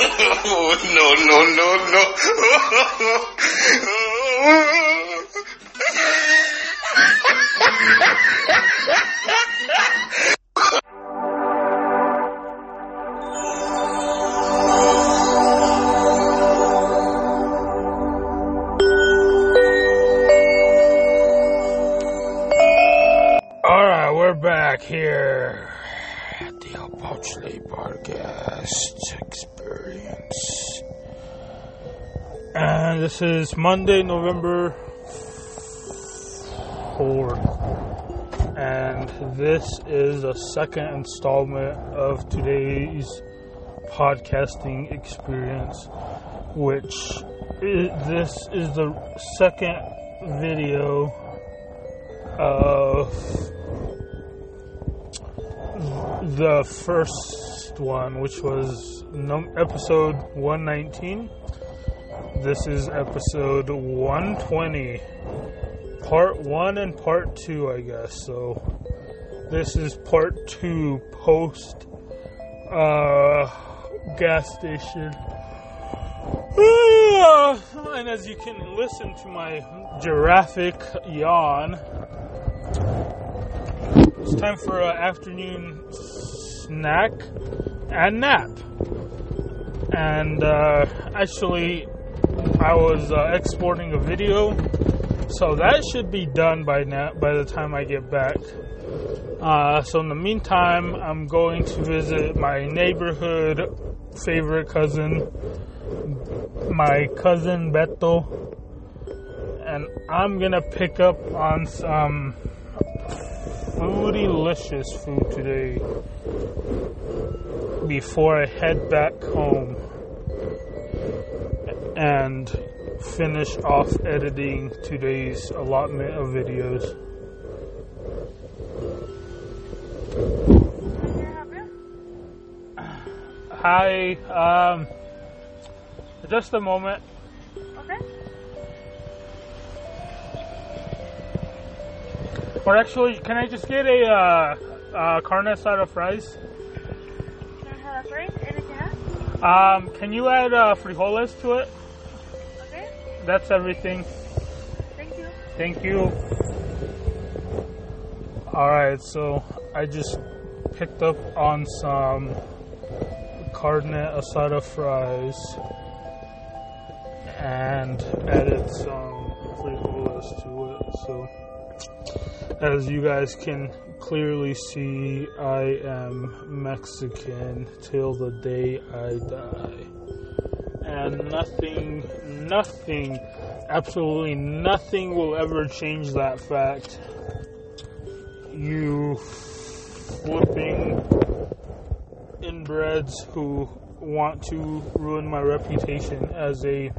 no, no, no, no. Alright, we're back here the Opochtl Podcast Experience. And this is Monday, November 4th. And this is the second installment of today's podcasting experience, which i this is the second video of the first one, which was num- episode 119. This is episode 120, part one and part two, I guess. So this is part two post uh, gas station. and as you can listen to my giraffic yawn, it's time for an afternoon snack and nap. And uh, actually, I was uh, exporting a video, so that should be done by now. By the time I get back. Uh, so in the meantime, I'm going to visit my neighborhood favorite cousin, my cousin Beto, and I'm gonna pick up on some foodylicious food today before I head back home and finish off editing today's allotment of videos. Hi, um, just a moment. Okay. Or actually, can I just get a uh, uh, carne asada fries? Can I have a drink? Anything else? Um, can you add uh, frijoles to it? Okay. That's everything. Thank you. Thank you. Alright, so I just picked up on some carne asada fries and added some frijoles to it. So, as you guys can clearly see, I am Mexican till the day I die. And nothing, nothing, absolutely nothing will ever change that fact. You flipping inbreds who want to ruin my reputation as a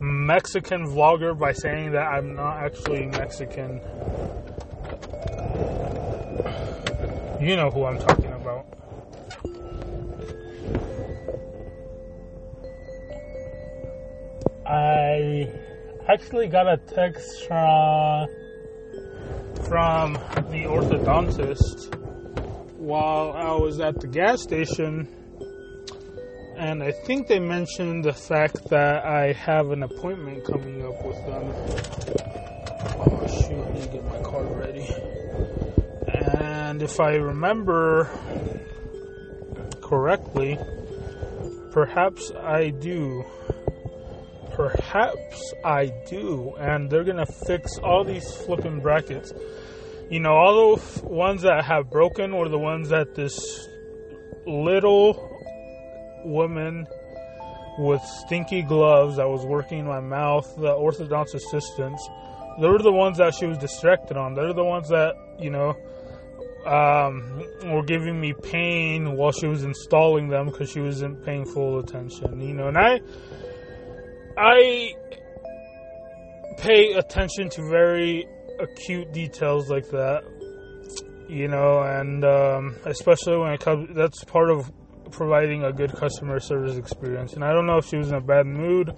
Mexican vlogger by saying that I'm not actually Mexican. You know who I'm talking about. I actually got a text from from the orthodontist while I was at the gas station, and I think they mentioned the fact that I have an appointment coming up with them. Oh shoot, I need to get my card ready. And if I remember correctly, perhaps I do. Perhaps I do, and they're gonna fix all these flipping brackets. You know, all the ones that have broken were the ones that this little woman with stinky gloves that was working my mouth, the orthodontist assistants, they were the ones that she was distracted on. They're the ones that, you know, um, were giving me pain while she was installing them because she wasn't paying full attention. You know, and I, I pay attention to very acute details like that. You know, and um, especially when it comes, that's part of providing a good customer service experience. And I don't know if she was in a bad mood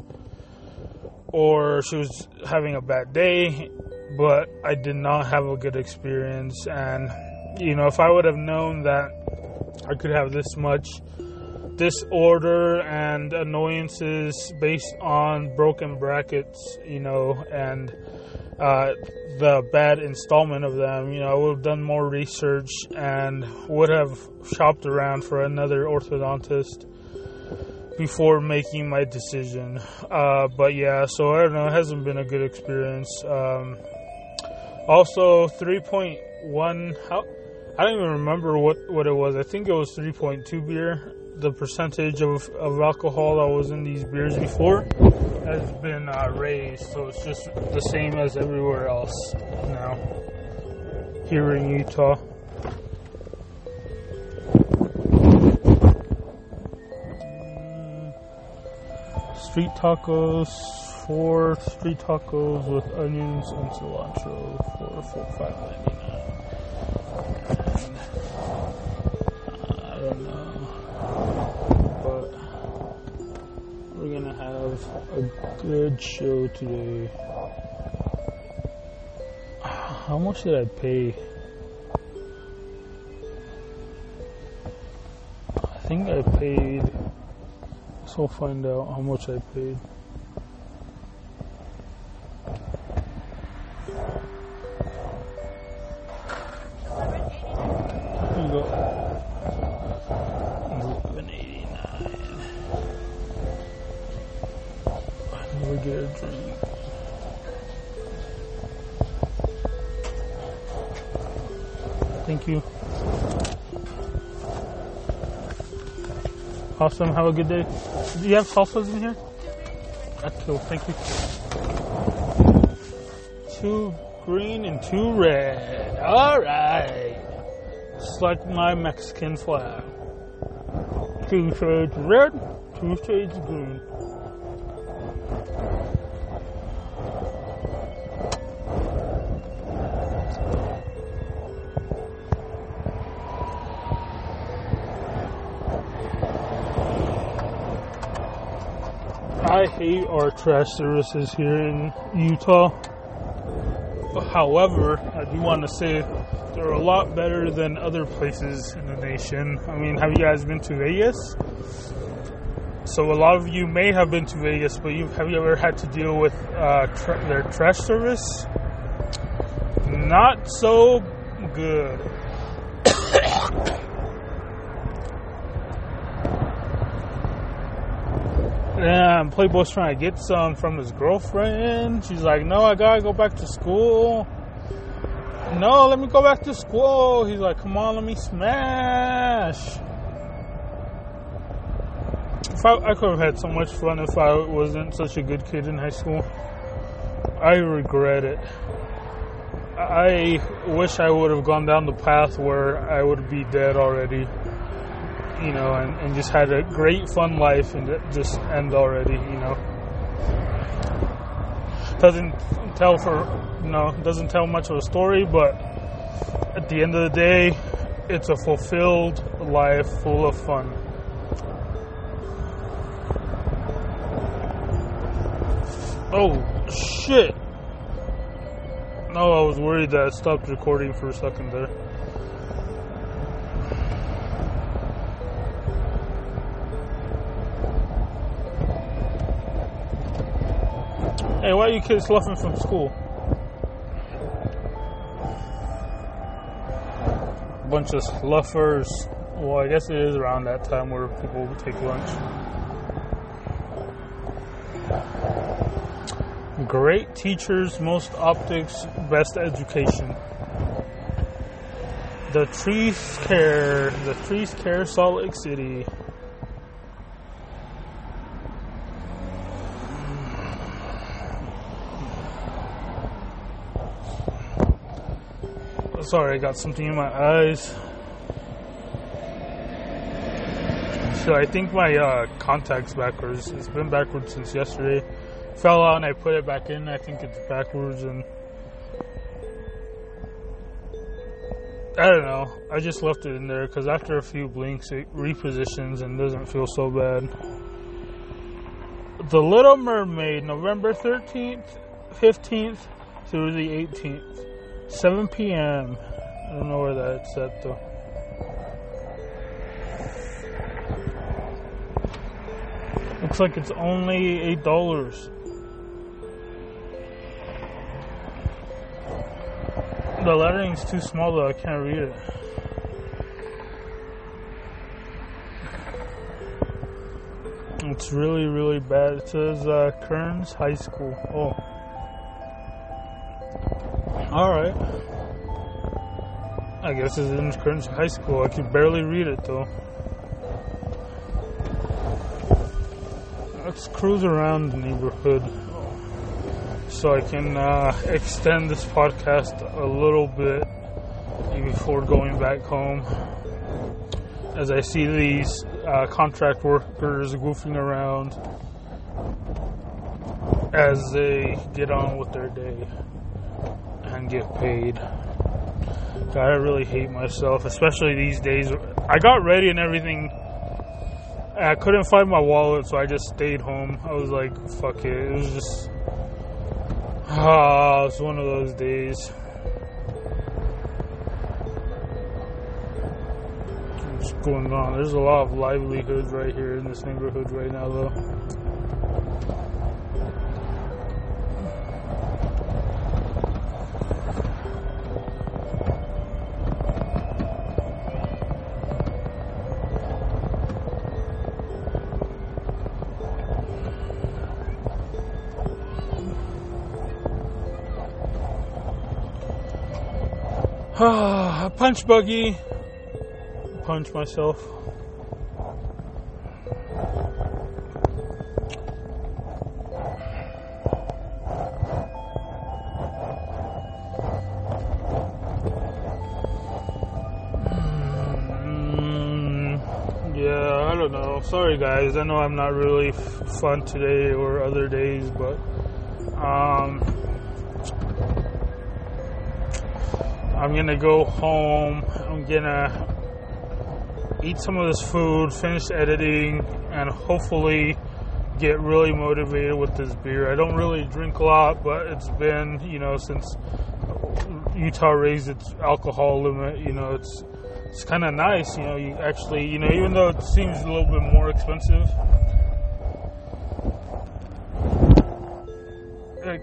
or she was having a bad day, but I did not have a good experience. And, you know, if I would have known that I could have this much disorder and annoyances based on broken brackets, you know, and uh, the bad installment of them. You know, I would have done more research and would have shopped around for another orthodontist before making my decision. Uh, but yeah, so I don't know, it hasn't been a good experience. Um, also, 3.1, how, I don't even remember what, what it was. I think it was 3.2 beer. The percentage of, of alcohol that was in these beers before has been uh, raised, so it's just the same as everywhere else now here in Utah. Street tacos, four street tacos with onions and cilantro for four five ninety nine. I don't know, have a good show today. How much did I pay? I think I paid. So find out how much I paid. Thank you. Awesome. Have a good day. Do you have salsas in here? That's cool. Thank you. Two green and two red. All right. Just like my Mexican flag. Two shades red, two shades green. I hate our trash services here in Utah. However, I do want to say they're a lot better than other places in the nation. I mean, have you guys been to Vegas? So a lot of you may have been to Vegas, but you have you ever had to deal with uh, tra- their trash service? Not so good. Damn, Playboy's trying to get some from his girlfriend. She's like, no, I gotta go back to school. No, let me go back to school. He's like, come on, let me smash. If I, I could have had so much fun if I wasn't such a good kid in high school. I regret it. I wish I would have gone down the path where I would be dead already you know, and, and just had a great fun life and just end already, you know. Doesn't tell for, you know, doesn't tell much of a story, but at the end of the day, it's a fulfilled life full of fun. Oh, shit. No, I was worried that I stopped recording for a second there. Hey, why are you kids sloughing from school? Bunch of sloughers. Well, I guess it is around that time where people take lunch. Great teachers, most optics, best education. The Trees Care, the Trees Care, Salt Lake City. Sorry, I got something in my eyes. So I think my uh, contacts backwards. It's been backwards since yesterday. Fell out and I put it back in. I think it's backwards and I don't know. I just left it in there because after a few blinks, it repositions and doesn't feel so bad. The Little Mermaid, November 13th, 15th through the 18th. 7 p.m. I don't know where that's at though. looks like it's only eight dollars. The lettering's too small though, I can't read it. It's really, really bad. It says uh, Kearns High School. Oh. Alright. I guess it's in Kearns High School. I can barely read it though. Let's cruise around the neighborhood so I can uh, extend this podcast a little bit before going back home. As I see these uh, contract workers goofing around as they get on with their day and get paid. God, I really hate myself, especially these days. I got ready and everything. I couldn't find my wallet, so I just stayed home. I was like, fuck it. It was just. Ah, it's one of those days. What's going on? There's a lot of livelihood right here in this neighborhood right now, though. Ah, punch buggy. Punch myself. Mm, yeah, I don't know. Sorry, guys. I know I'm not really f- fun today or other days, but um, I'm gonna go home. I'm gonna eat some of this food, finish editing, and hopefully get really motivated with this beer. I don't really drink a lot, but it's been, you know, since Utah raised its alcohol limit, you know, it's it's kind of nice, you know, you actually, you know, even though it seems a little bit more expensive, it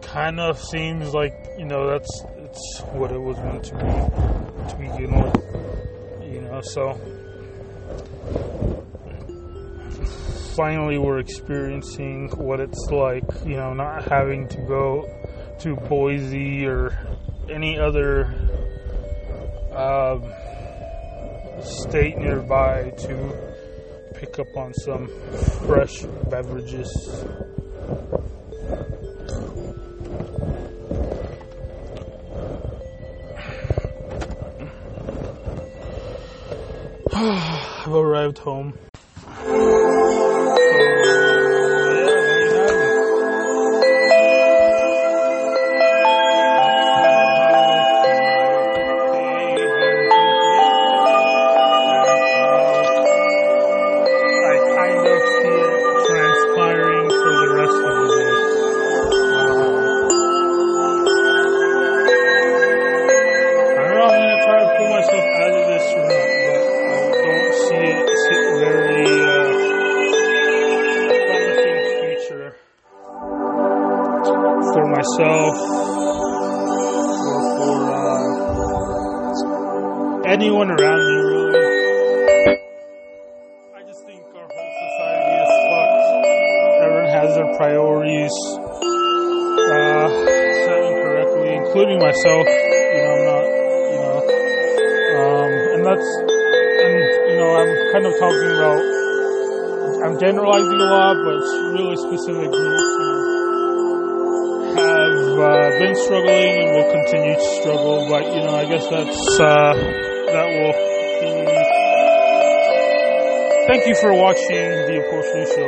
kind of seems like, you know, that's it's what it was meant to be to begin with, you know, so finally we're experiencing what it's like, you know, not having to go to Boise or any other um, state nearby to pick up on some fresh beverages. I've arrived home. Including myself. You know, I'm not, you know, um, and that's, and you know, I'm kind of talking about. I'm generalizing a lot, but it's really specific groups who have uh, been struggling and will continue to struggle. But you know, I guess that's uh, that will. Be, Thank you for watching the Upholstery Show.